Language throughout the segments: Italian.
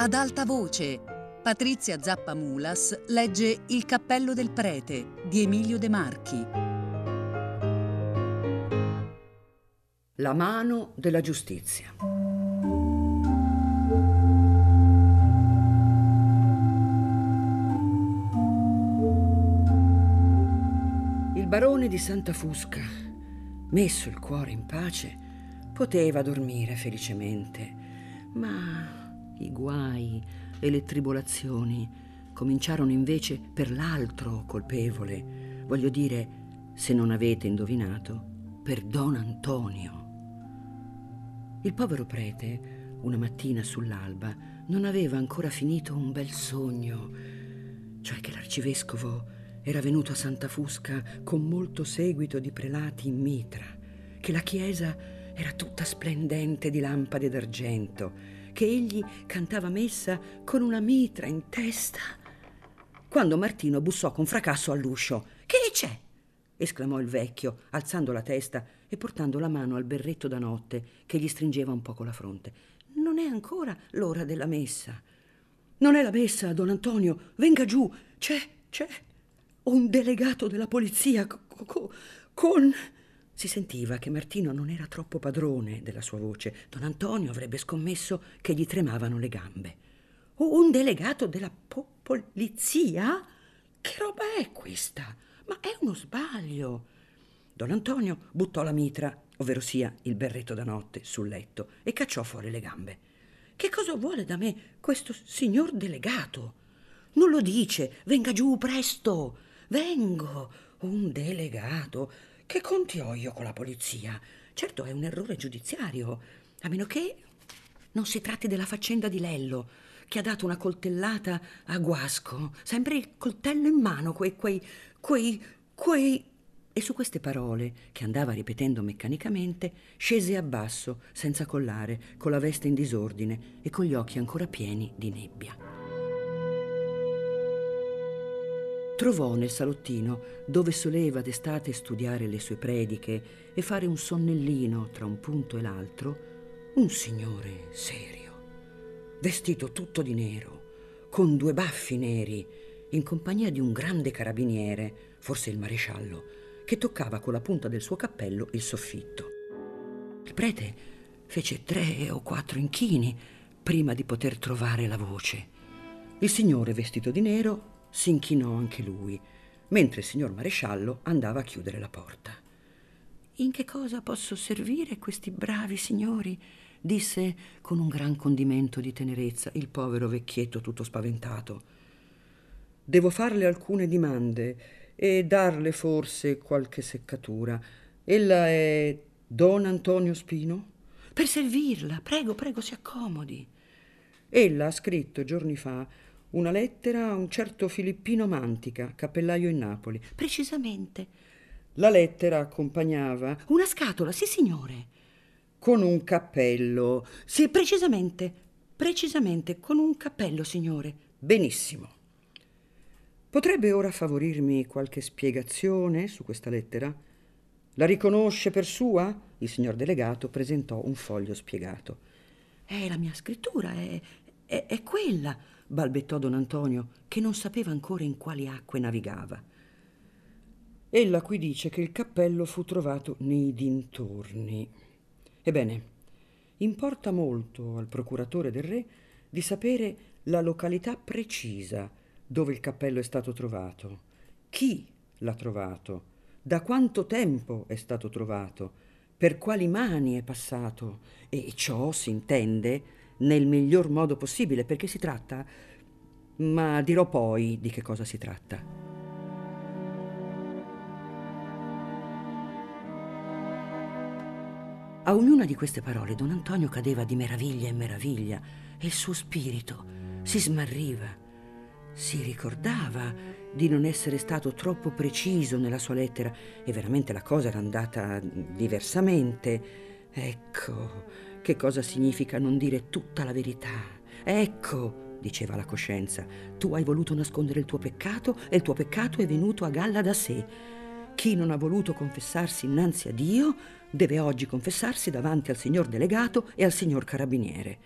Ad alta voce, Patrizia Zappa Mulas legge Il cappello del prete di Emilio De Marchi. La mano della giustizia. Il barone di Santa Fusca, messo il cuore in pace, poteva dormire felicemente, ma i guai e le tribolazioni cominciarono invece per l'altro colpevole, voglio dire, se non avete indovinato, per Don Antonio. Il povero prete, una mattina sull'alba, non aveva ancora finito un bel sogno, cioè che l'arcivescovo era venuto a Santa Fusca con molto seguito di prelati in mitra, che la chiesa era tutta splendente di lampade d'argento, che egli cantava messa con una mitra in testa. Quando Martino bussò con fracasso all'uscio. Che c'è? esclamò il vecchio, alzando la testa e portando la mano al berretto da notte che gli stringeva un poco la fronte. Non è ancora l'ora della messa. Non è la messa, don Antonio. Venga giù. C'è, c'è un delegato della polizia co- co- con... Si sentiva che Martino non era troppo padrone della sua voce. Don Antonio avrebbe scommesso che gli tremavano le gambe. Un delegato della po- polizia? Che roba è questa? Ma è uno sbaglio. Don Antonio buttò la mitra, ovvero sia il berretto da notte, sul letto e cacciò fuori le gambe. Che cosa vuole da me questo signor delegato? Non lo dice, venga giù presto. Vengo. Un delegato. Che conti ho io con la polizia? Certo è un errore giudiziario, a meno che non si tratti della faccenda di Lello, che ha dato una coltellata a Guasco, sempre il coltello in mano, quei, quei, quei, quei... E su queste parole, che andava ripetendo meccanicamente, scese a basso, senza collare, con la veste in disordine e con gli occhi ancora pieni di nebbia. Trovò nel salottino, dove soleva d'estate studiare le sue prediche e fare un sonnellino tra un punto e l'altro, un signore serio, vestito tutto di nero, con due baffi neri, in compagnia di un grande carabiniere, forse il maresciallo, che toccava con la punta del suo cappello il soffitto. Il prete fece tre o quattro inchini prima di poter trovare la voce. Il signore vestito di nero si inchinò anche lui, mentre il signor maresciallo andava a chiudere la porta. In che cosa posso servire questi bravi signori? disse con un gran condimento di tenerezza il povero vecchietto tutto spaventato. Devo farle alcune dimande e darle forse qualche seccatura. Ella è Don Antonio Spino? Per servirla, prego, prego, si accomodi. Ella ha scritto giorni fa una lettera a un certo Filippino Mantica, cappellaio in Napoli. Precisamente. La lettera accompagnava una scatola, sì signore, con un cappello. Sì, precisamente, precisamente, con un cappello, signore. Benissimo. Potrebbe ora favorirmi qualche spiegazione su questa lettera? La riconosce per sua? Il signor delegato presentò un foglio spiegato. È la mia scrittura, è, è, è quella balbettò don Antonio, che non sapeva ancora in quali acque navigava. Ella qui dice che il cappello fu trovato nei dintorni. Ebbene, importa molto al procuratore del re di sapere la località precisa dove il cappello è stato trovato, chi l'ha trovato, da quanto tempo è stato trovato, per quali mani è passato e ciò si intende nel miglior modo possibile, perché si tratta, ma dirò poi di che cosa si tratta. A ognuna di queste parole don Antonio cadeva di meraviglia in meraviglia e il suo spirito si smarriva. Si ricordava di non essere stato troppo preciso nella sua lettera e veramente la cosa era andata diversamente. Ecco, che cosa significa non dire tutta la verità? Ecco, diceva la coscienza, tu hai voluto nascondere il tuo peccato e il tuo peccato è venuto a galla da sé. Chi non ha voluto confessarsi innanzi a Dio deve oggi confessarsi davanti al signor delegato e al signor carabiniere.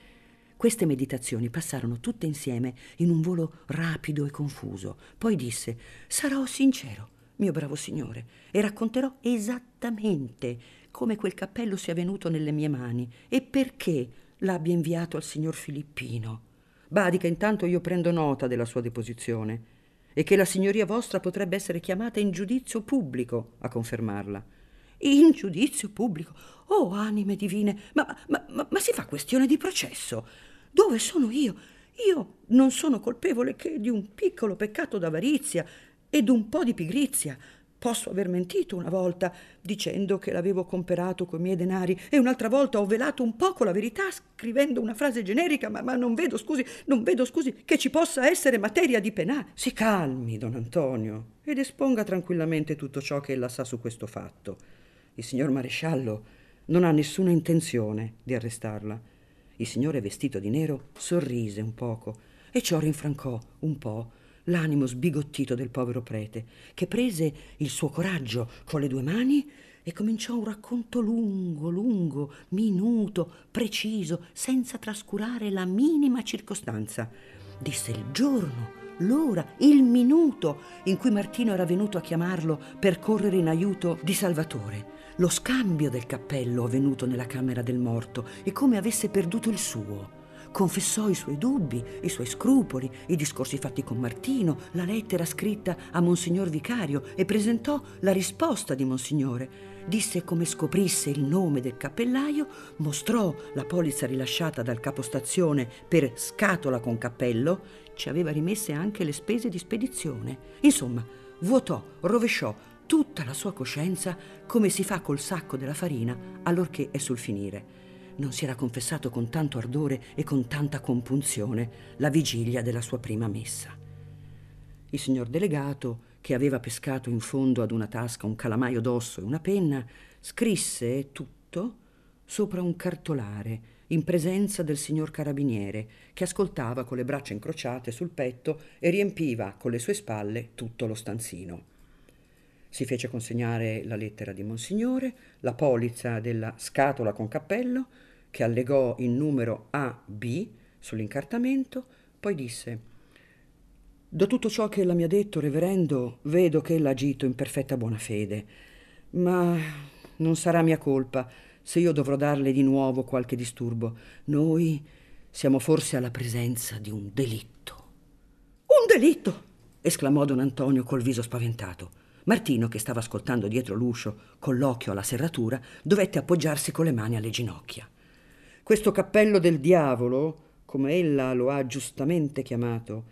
Queste meditazioni passarono tutte insieme in un volo rapido e confuso. Poi disse: Sarò sincero, mio bravo signore, e racconterò esattamente come quel cappello sia venuto nelle mie mani e perché l'abbia inviato al signor Filippino. Badi che intanto io prendo nota della sua deposizione e che la signoria vostra potrebbe essere chiamata in giudizio pubblico a confermarla. In giudizio pubblico? Oh, anime divine, ma, ma, ma, ma si fa questione di processo. Dove sono io? Io non sono colpevole che di un piccolo peccato d'avarizia e d'un po' di pigrizia. Posso aver mentito una volta dicendo che l'avevo comperato coi miei denari e un'altra volta ho velato un poco la verità scrivendo una frase generica, ma, ma non vedo, scusi, non vedo, scusi, che ci possa essere materia di penale. Si calmi, don Antonio, ed esponga tranquillamente tutto ciò che ella sa su questo fatto. Il signor maresciallo non ha nessuna intenzione di arrestarla. Il signore vestito di nero sorrise un poco e ciò rinfrancò un po' l'animo sbigottito del povero prete, che prese il suo coraggio con le due mani e cominciò un racconto lungo, lungo, minuto, preciso, senza trascurare la minima circostanza. Disse il giorno, l'ora, il minuto in cui Martino era venuto a chiamarlo per correre in aiuto di Salvatore, lo scambio del cappello avvenuto nella camera del morto e come avesse perduto il suo confessò i suoi dubbi, i suoi scrupoli, i discorsi fatti con Martino, la lettera scritta a Monsignor Vicario e presentò la risposta di Monsignore. Disse come scoprisse il nome del cappellaio, mostrò la polizza rilasciata dal capostazione per scatola con cappello, ci aveva rimesse anche le spese di spedizione. Insomma, vuotò, rovesciò tutta la sua coscienza come si fa col sacco della farina allorché è sul finire non si era confessato con tanto ardore e con tanta compunzione la vigilia della sua prima messa. Il signor delegato, che aveva pescato in fondo ad una tasca un calamaio d'osso e una penna, scrisse tutto sopra un cartolare in presenza del signor carabiniere, che ascoltava con le braccia incrociate sul petto e riempiva con le sue spalle tutto lo stanzino. Si fece consegnare la lettera di Monsignore, la polizza della scatola con cappello, che allegò il numero AB sull'incartamento, poi disse Da tutto ciò che ella mi ha detto, reverendo, vedo che ella ha agito in perfetta buona fede, ma non sarà mia colpa se io dovrò darle di nuovo qualche disturbo. Noi siamo forse alla presenza di un delitto. Un delitto! esclamò don Antonio col viso spaventato. Martino, che stava ascoltando dietro l'uscio, con l'occhio alla serratura, dovette appoggiarsi con le mani alle ginocchia. Questo cappello del diavolo, come ella lo ha giustamente chiamato,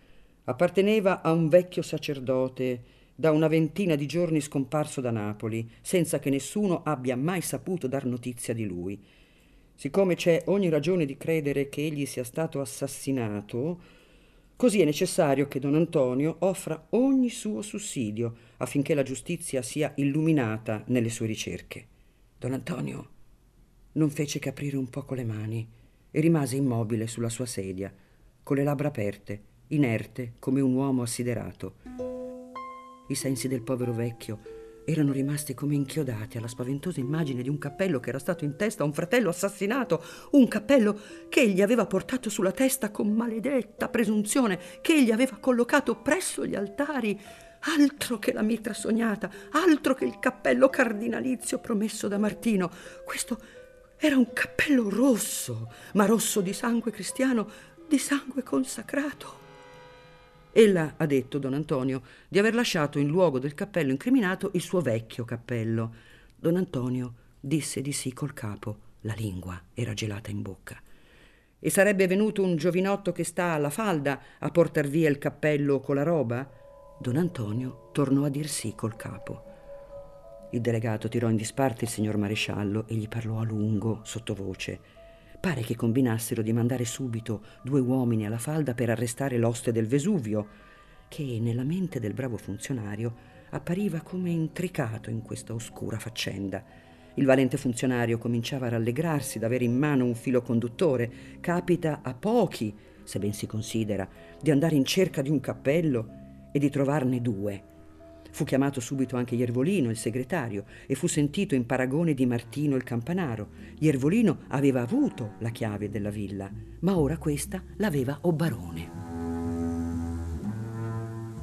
apparteneva a un vecchio sacerdote da una ventina di giorni scomparso da Napoli, senza che nessuno abbia mai saputo dar notizia di lui. Siccome c'è ogni ragione di credere che egli sia stato assassinato, Così è necessario che don Antonio offra ogni suo sussidio affinché la giustizia sia illuminata nelle sue ricerche. Don Antonio non fece che aprire un poco le mani e rimase immobile sulla sua sedia, con le labbra aperte, inerte come un uomo assiderato. I sensi del povero vecchio erano rimasti come inchiodati alla spaventosa immagine di un cappello che era stato in testa a un fratello assassinato, un cappello che egli aveva portato sulla testa con maledetta presunzione, che egli aveva collocato presso gli altari. Altro che la mitra sognata, altro che il cappello cardinalizio promesso da Martino. Questo era un cappello rosso, ma rosso di sangue cristiano, di sangue consacrato. Ella ha detto, don Antonio, di aver lasciato in luogo del cappello incriminato il suo vecchio cappello. Don Antonio disse di sì col capo. La lingua era gelata in bocca. E sarebbe venuto un giovinotto che sta alla falda a portar via il cappello con la roba? Don Antonio tornò a dir sì col capo. Il delegato tirò in disparte il signor maresciallo e gli parlò a lungo, sottovoce. Pare che combinassero di mandare subito due uomini alla falda per arrestare l'oste del Vesuvio, che nella mente del bravo funzionario appariva come intricato in questa oscura faccenda. Il valente funzionario cominciava a rallegrarsi d'avere in mano un filo conduttore. Capita a pochi, se ben si considera, di andare in cerca di un cappello e di trovarne due. Fu chiamato subito anche Iervolino, il segretario, e fu sentito in paragone di Martino il campanaro. Iervolino aveva avuto la chiave della villa, ma ora questa l'aveva Obarone.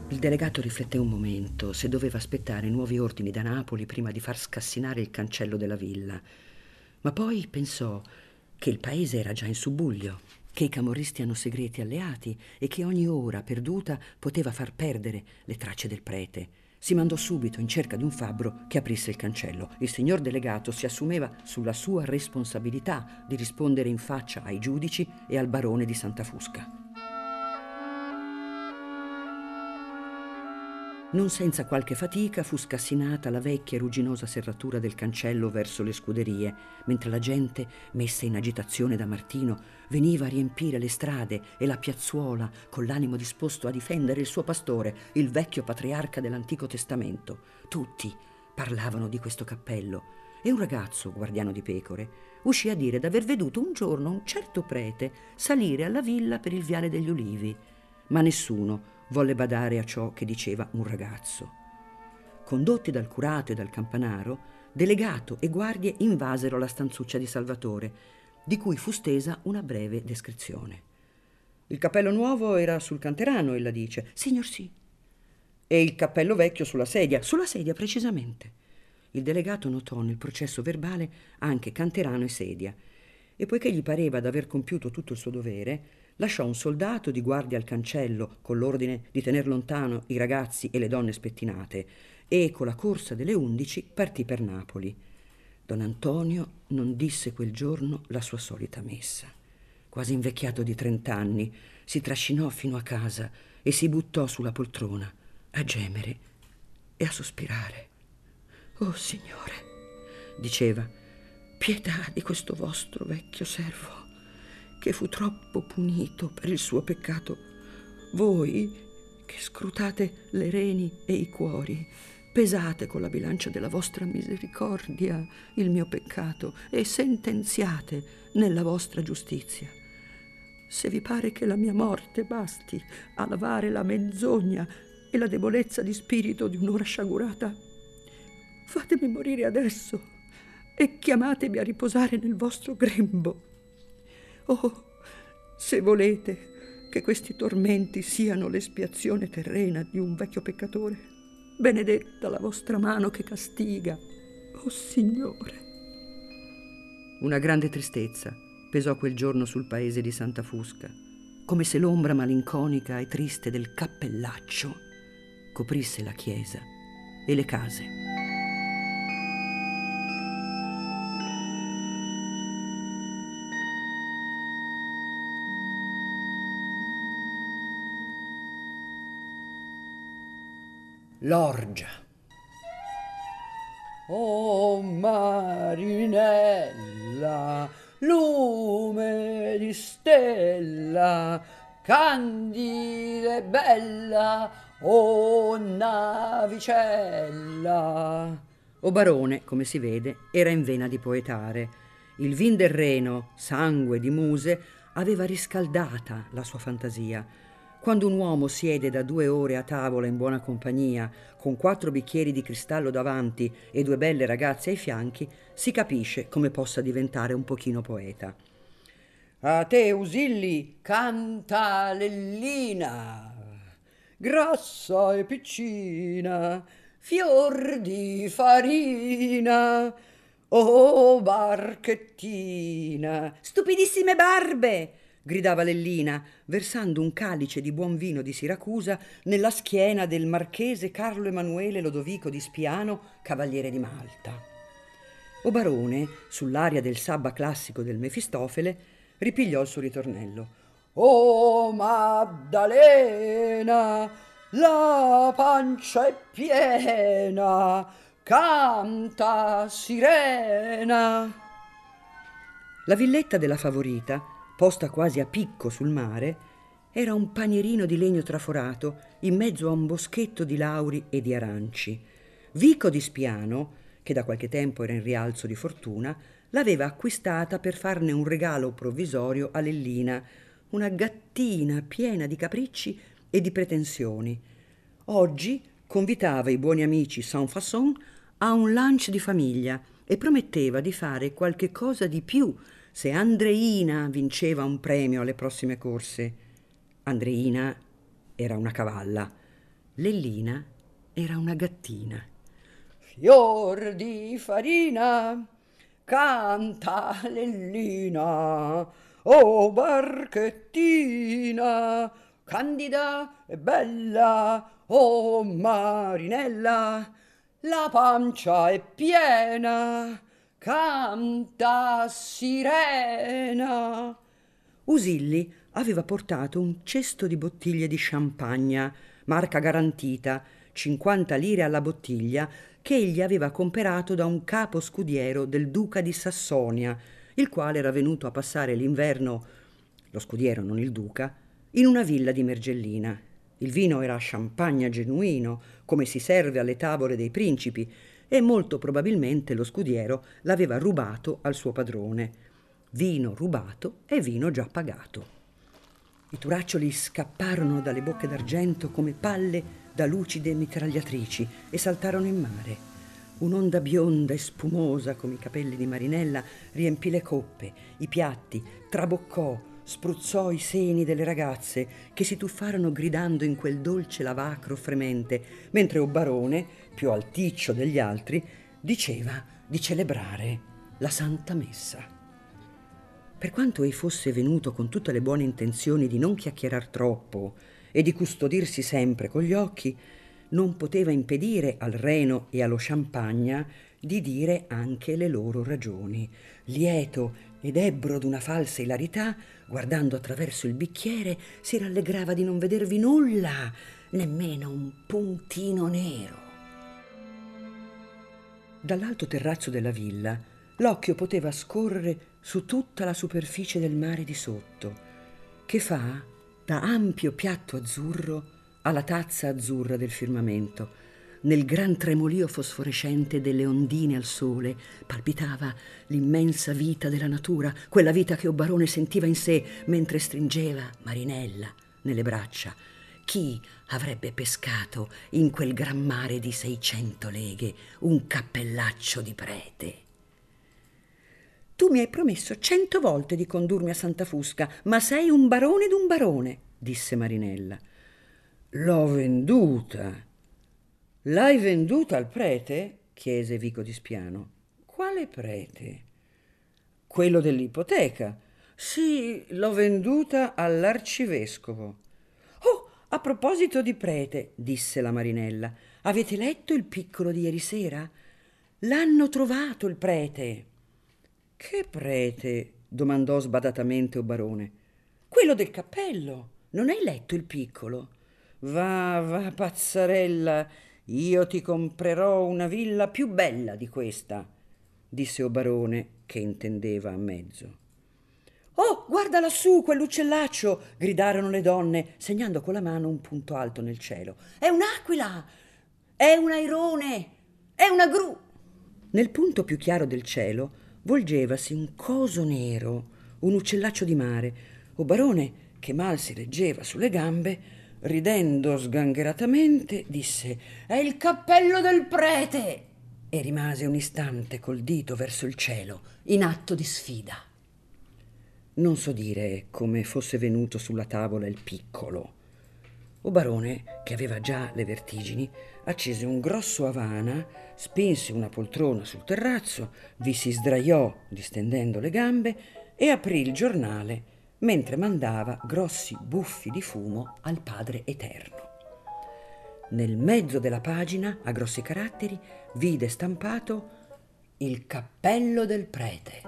Il delegato rifletté un momento se doveva aspettare nuovi ordini da Napoli prima di far scassinare il cancello della villa, ma poi pensò che il paese era già in subbuglio che i camorristi hanno segreti alleati e che ogni ora perduta poteva far perdere le tracce del prete. Si mandò subito in cerca di un fabbro che aprisse il cancello. Il signor delegato si assumeva sulla sua responsabilità di rispondere in faccia ai giudici e al barone di Santa Fusca. Non senza qualche fatica fu scassinata la vecchia e rugginosa serratura del cancello verso le scuderie, mentre la gente, messa in agitazione da Martino, veniva a riempire le strade e la piazzuola con l'animo disposto a difendere il suo pastore, il vecchio patriarca dell'Antico Testamento. Tutti parlavano di questo cappello e un ragazzo, guardiano di pecore, uscì a dire d'aver veduto un giorno un certo prete salire alla villa per il viale degli ulivi, ma nessuno volle badare a ciò che diceva un ragazzo. Condotti dal curato e dal campanaro, delegato e guardie invasero la stanzuccia di Salvatore, di cui fu stesa una breve descrizione. Il cappello nuovo era sul canterano, ella dice. Signor sì. E il cappello vecchio sulla sedia? Sulla sedia, precisamente. Il delegato notò nel processo verbale anche canterano e sedia, e poiché gli pareva d'aver compiuto tutto il suo dovere, lasciò un soldato di guardia al cancello con l'ordine di tener lontano i ragazzi e le donne spettinate e con la corsa delle undici partì per Napoli. Don Antonio non disse quel giorno la sua solita messa. Quasi invecchiato di trent'anni, si trascinò fino a casa e si buttò sulla poltrona a gemere e a sospirare. Oh Signore, diceva, pietà di questo vostro vecchio servo che fu troppo punito per il suo peccato. Voi, che scrutate le reni e i cuori, pesate con la bilancia della vostra misericordia il mio peccato e sentenziate nella vostra giustizia. Se vi pare che la mia morte basti a lavare la menzogna e la debolezza di spirito di un'ora sciagurata, fatemi morire adesso e chiamatemi a riposare nel vostro grembo. Oh, se volete che questi tormenti siano l'espiazione terrena di un vecchio peccatore, benedetta la vostra mano che castiga, oh Signore. Una grande tristezza pesò quel giorno sul paese di Santa Fusca, come se l'ombra malinconica e triste del cappellaccio coprisse la chiesa e le case. L'orgia. Oh Marinella, lume di stella, candida e bella, oh navicella. O barone, come si vede, era in vena di poetare. Il vin del Reno, sangue di muse, aveva riscaldata la sua fantasia quando un uomo siede da due ore a tavola in buona compagnia, con quattro bicchieri di cristallo davanti e due belle ragazze ai fianchi, si capisce come possa diventare un pochino poeta. A te, Usilli, canta Lellina, grassa e piccina, fior di farina, oh barchettina. Stupidissime barbe! Gridava Lellina, versando un calice di buon vino di Siracusa nella schiena del marchese Carlo Emanuele Lodovico di Spiano, cavaliere di Malta. O barone, sull'aria del sabba classico del Mefistofele, ripigliò il suo ritornello. Oh Maddalena, la pancia è piena, canta sirena. La villetta della favorita posta quasi a picco sul mare, era un panierino di legno traforato in mezzo a un boschetto di lauri e di aranci. Vico di Spiano, che da qualche tempo era in rialzo di fortuna, l'aveva acquistata per farne un regalo provvisorio a Lellina, una gattina piena di capricci e di pretensioni. Oggi convitava i buoni amici sans façon a un lunch di famiglia e prometteva di fare qualche cosa di più se Andreina vinceva un premio alle prossime corse. Andreina era una cavalla, Lellina era una gattina. Fior di farina, canta Lellina, oh barchettina, candida e bella, oh Marinella, la pancia è piena, canta sirena. Usilli aveva portato un cesto di bottiglie di champagne, marca garantita, 50 lire alla bottiglia, che egli aveva comperato da un capo scudiero del duca di Sassonia, il quale era venuto a passare l'inverno, lo scudiero non il duca, in una villa di Mergellina. Il vino era champagne genuino, come si serve alle tavole dei principi, e molto probabilmente lo scudiero l'aveva rubato al suo padrone. Vino rubato e vino già pagato. I turaccioli scapparono dalle bocche d'argento come palle da lucide mitragliatrici e saltarono in mare. Un'onda bionda e spumosa come i capelli di Marinella riempì le coppe, i piatti, traboccò, spruzzò i seni delle ragazze che si tuffarono gridando in quel dolce lavacro fremente, mentre Obarone, più alticcio degli altri, diceva di celebrare la Santa Messa. Per quanto ei fosse venuto con tutte le buone intenzioni di non chiacchierar troppo, e di custodirsi sempre con gli occhi, non poteva impedire al Reno e allo Champagna di dire anche le loro ragioni. Lieto ed ebbro d'una falsa ilarità, guardando attraverso il bicchiere, si rallegrava di non vedervi nulla, nemmeno un puntino nero. Dall'alto terrazzo della villa l'occhio poteva scorrere su tutta la superficie del mare di sotto, che fa da ampio piatto azzurro alla tazza azzurra del firmamento. Nel gran tremolio fosforescente delle ondine al sole palpitava l'immensa vita della natura, quella vita che Obarone sentiva in sé mentre stringeva Marinella nelle braccia. Chi avrebbe pescato in quel gran mare di seicento leghe un cappellaccio di prete? Tu mi hai promesso cento volte di condurmi a Santa Fusca, ma sei un barone d'un barone, disse Marinella. L'ho venduta. L'hai venduta al prete? chiese Vico di Spiano. Quale prete? Quello dell'ipoteca. Sì, l'ho venduta all'arcivescovo. Oh, a proposito di prete, disse la Marinella, avete letto il piccolo di ieri sera? L'hanno trovato il prete. Che prete? domandò sbadatamente Obarone. Quello del cappello. Non hai letto il piccolo? Va, va, pazzarella, io ti comprerò una villa più bella di questa, disse Obarone, che intendeva a mezzo. Oh, guarda lassù quell'uccellaccio! gridarono le donne, segnando con la mano un punto alto nel cielo. È un'aquila! È un airone! È una gru! Nel punto più chiaro del cielo volgevasi un coso nero, un uccellaccio di mare. O barone, che mal si reggeva sulle gambe, ridendo sgangheratamente, disse È il cappello del prete! e rimase un istante col dito verso il cielo, in atto di sfida. Non so dire come fosse venuto sulla tavola il piccolo. O barone, che aveva già le vertigini, accese un grosso avana, spinse una poltrona sul terrazzo, vi si sdraiò distendendo le gambe e aprì il giornale mentre mandava grossi buffi di fumo al Padre Eterno. Nel mezzo della pagina, a grossi caratteri, vide stampato il cappello del prete.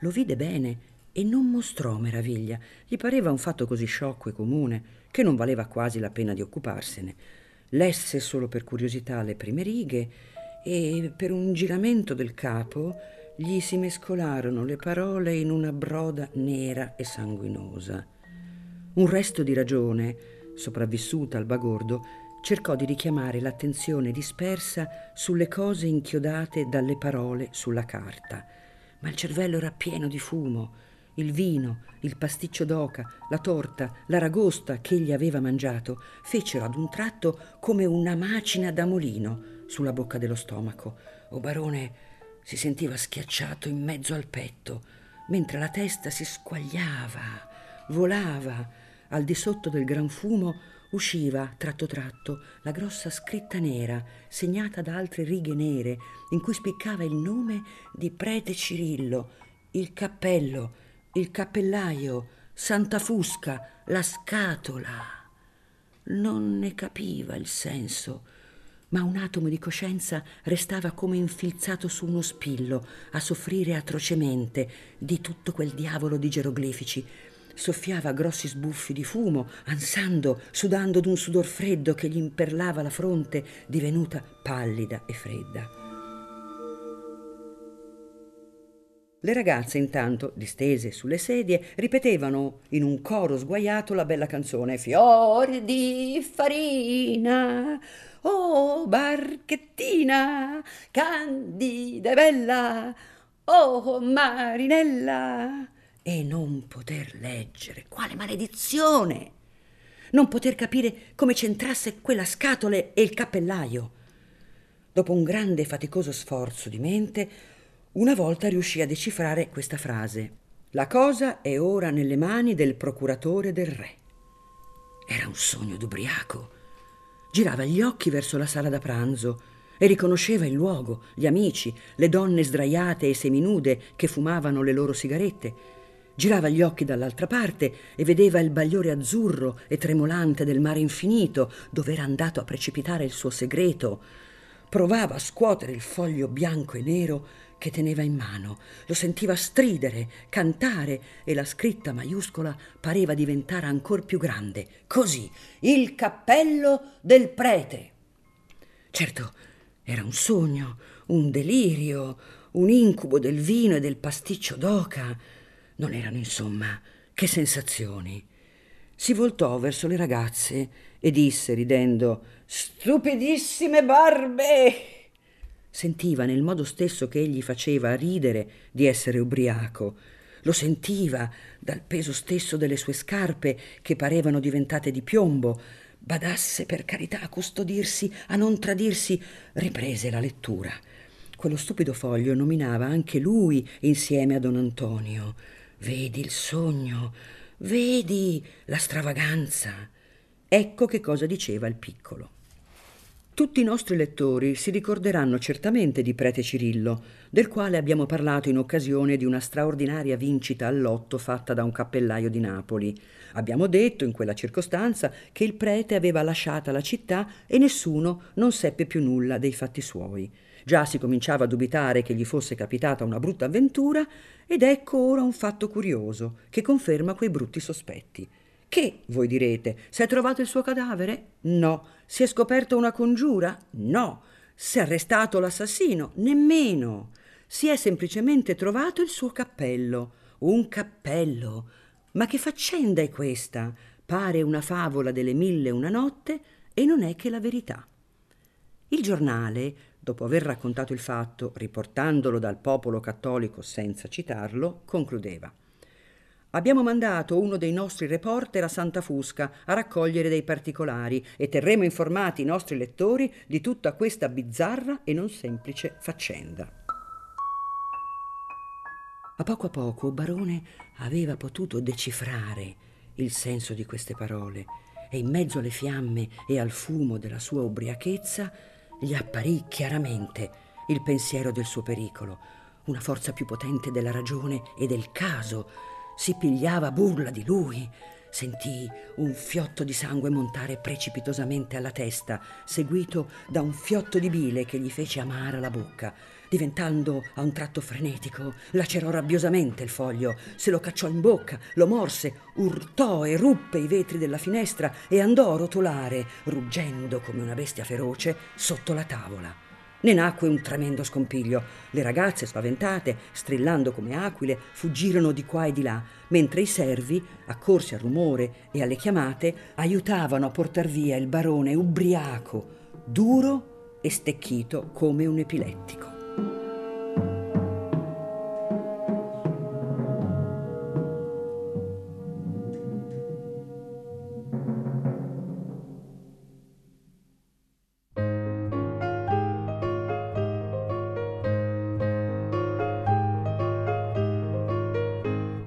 Lo vide bene e non mostrò meraviglia. Gli pareva un fatto così sciocco e comune che non valeva quasi la pena di occuparsene. Lesse solo per curiosità le prime righe e per un giramento del capo gli si mescolarono le parole in una broda nera e sanguinosa. Un resto di ragione, sopravvissuta al bagordo, cercò di richiamare l'attenzione dispersa sulle cose inchiodate dalle parole sulla carta, ma il cervello era pieno di fumo il vino, il pasticcio d'oca, la torta, l'aragosta che egli aveva mangiato fecero ad un tratto come una macina da mulino sulla bocca dello stomaco. O barone si sentiva schiacciato in mezzo al petto, mentre la testa si squagliava, volava. Al di sotto del gran fumo usciva tratto tratto la grossa scritta nera segnata da altre righe nere in cui spiccava il nome di prete Cirillo, il cappello, il cappellaio, Santa Fusca, la scatola. Non ne capiva il senso, ma un atomo di coscienza restava come infilzato su uno spillo a soffrire atrocemente di tutto quel diavolo di geroglifici soffiava grossi sbuffi di fumo, ansando, sudando d'un sudor freddo che gli imperlava la fronte, divenuta pallida e fredda. Le ragazze intanto, distese sulle sedie, ripetevano in un coro sguaiato la bella canzone Fior di farina, oh barchettina, candida e bella, oh marinella e non poter leggere. Quale maledizione! Non poter capire come c'entrasse quella scatola e il cappellaio. Dopo un grande e faticoso sforzo di mente, una volta riuscì a decifrare questa frase. La cosa è ora nelle mani del procuratore del re. Era un sogno d'ubriaco. Girava gli occhi verso la sala da pranzo e riconosceva il luogo, gli amici, le donne sdraiate e seminude che fumavano le loro sigarette Girava gli occhi dall'altra parte e vedeva il bagliore azzurro e tremolante del mare infinito dove era andato a precipitare il suo segreto. Provava a scuotere il foglio bianco e nero che teneva in mano. Lo sentiva stridere, cantare e la scritta maiuscola pareva diventare ancor più grande. Così, il cappello del prete. Certo, era un sogno, un delirio, un incubo del vino e del pasticcio d'oca non erano, insomma, che sensazioni. Si voltò verso le ragazze e disse, ridendo, Stupidissime barbe! Sentiva nel modo stesso che egli faceva ridere di essere ubriaco. Lo sentiva dal peso stesso delle sue scarpe che parevano diventate di piombo. Badasse per carità a custodirsi, a non tradirsi, riprese la lettura. Quello stupido foglio nominava anche lui insieme a don Antonio. Vedi il sogno, vedi la stravaganza. Ecco che cosa diceva il piccolo. Tutti i nostri lettori si ricorderanno certamente di prete Cirillo, del quale abbiamo parlato in occasione di una straordinaria vincita al lotto fatta da un cappellaio di Napoli. Abbiamo detto in quella circostanza che il prete aveva lasciata la città e nessuno non seppe più nulla dei fatti suoi. Già si cominciava a dubitare che gli fosse capitata una brutta avventura ed ecco ora un fatto curioso che conferma quei brutti sospetti. Che, voi direte, si è trovato il suo cadavere? No. Si è scoperta una congiura? No. Si è arrestato l'assassino? Nemmeno. Si è semplicemente trovato il suo cappello. Un cappello. Ma che faccenda è questa? Pare una favola delle mille e una notte e non è che la verità. Il giornale, dopo aver raccontato il fatto, riportandolo dal popolo cattolico senza citarlo, concludeva. Abbiamo mandato uno dei nostri reporter a Santa Fusca a raccogliere dei particolari e terremo informati i nostri lettori di tutta questa bizzarra e non semplice faccenda. A poco a poco Barone aveva potuto decifrare il senso di queste parole e in mezzo alle fiamme e al fumo della sua ubriachezza gli apparì chiaramente il pensiero del suo pericolo. Una forza più potente della ragione e del caso si pigliava burla di lui. Sentì un fiotto di sangue montare precipitosamente alla testa, seguito da un fiotto di bile che gli fece amara la bocca. Diventando a un tratto frenetico, lacerò rabbiosamente il foglio, se lo cacciò in bocca, lo morse, urtò e ruppe i vetri della finestra e andò a rotolare, ruggendo come una bestia feroce, sotto la tavola. Ne nacque un tremendo scompiglio. Le ragazze, spaventate, strillando come aquile, fuggirono di qua e di là, mentre i servi, accorsi al rumore e alle chiamate, aiutavano a portar via il barone ubriaco, duro e stecchito come un epilettico.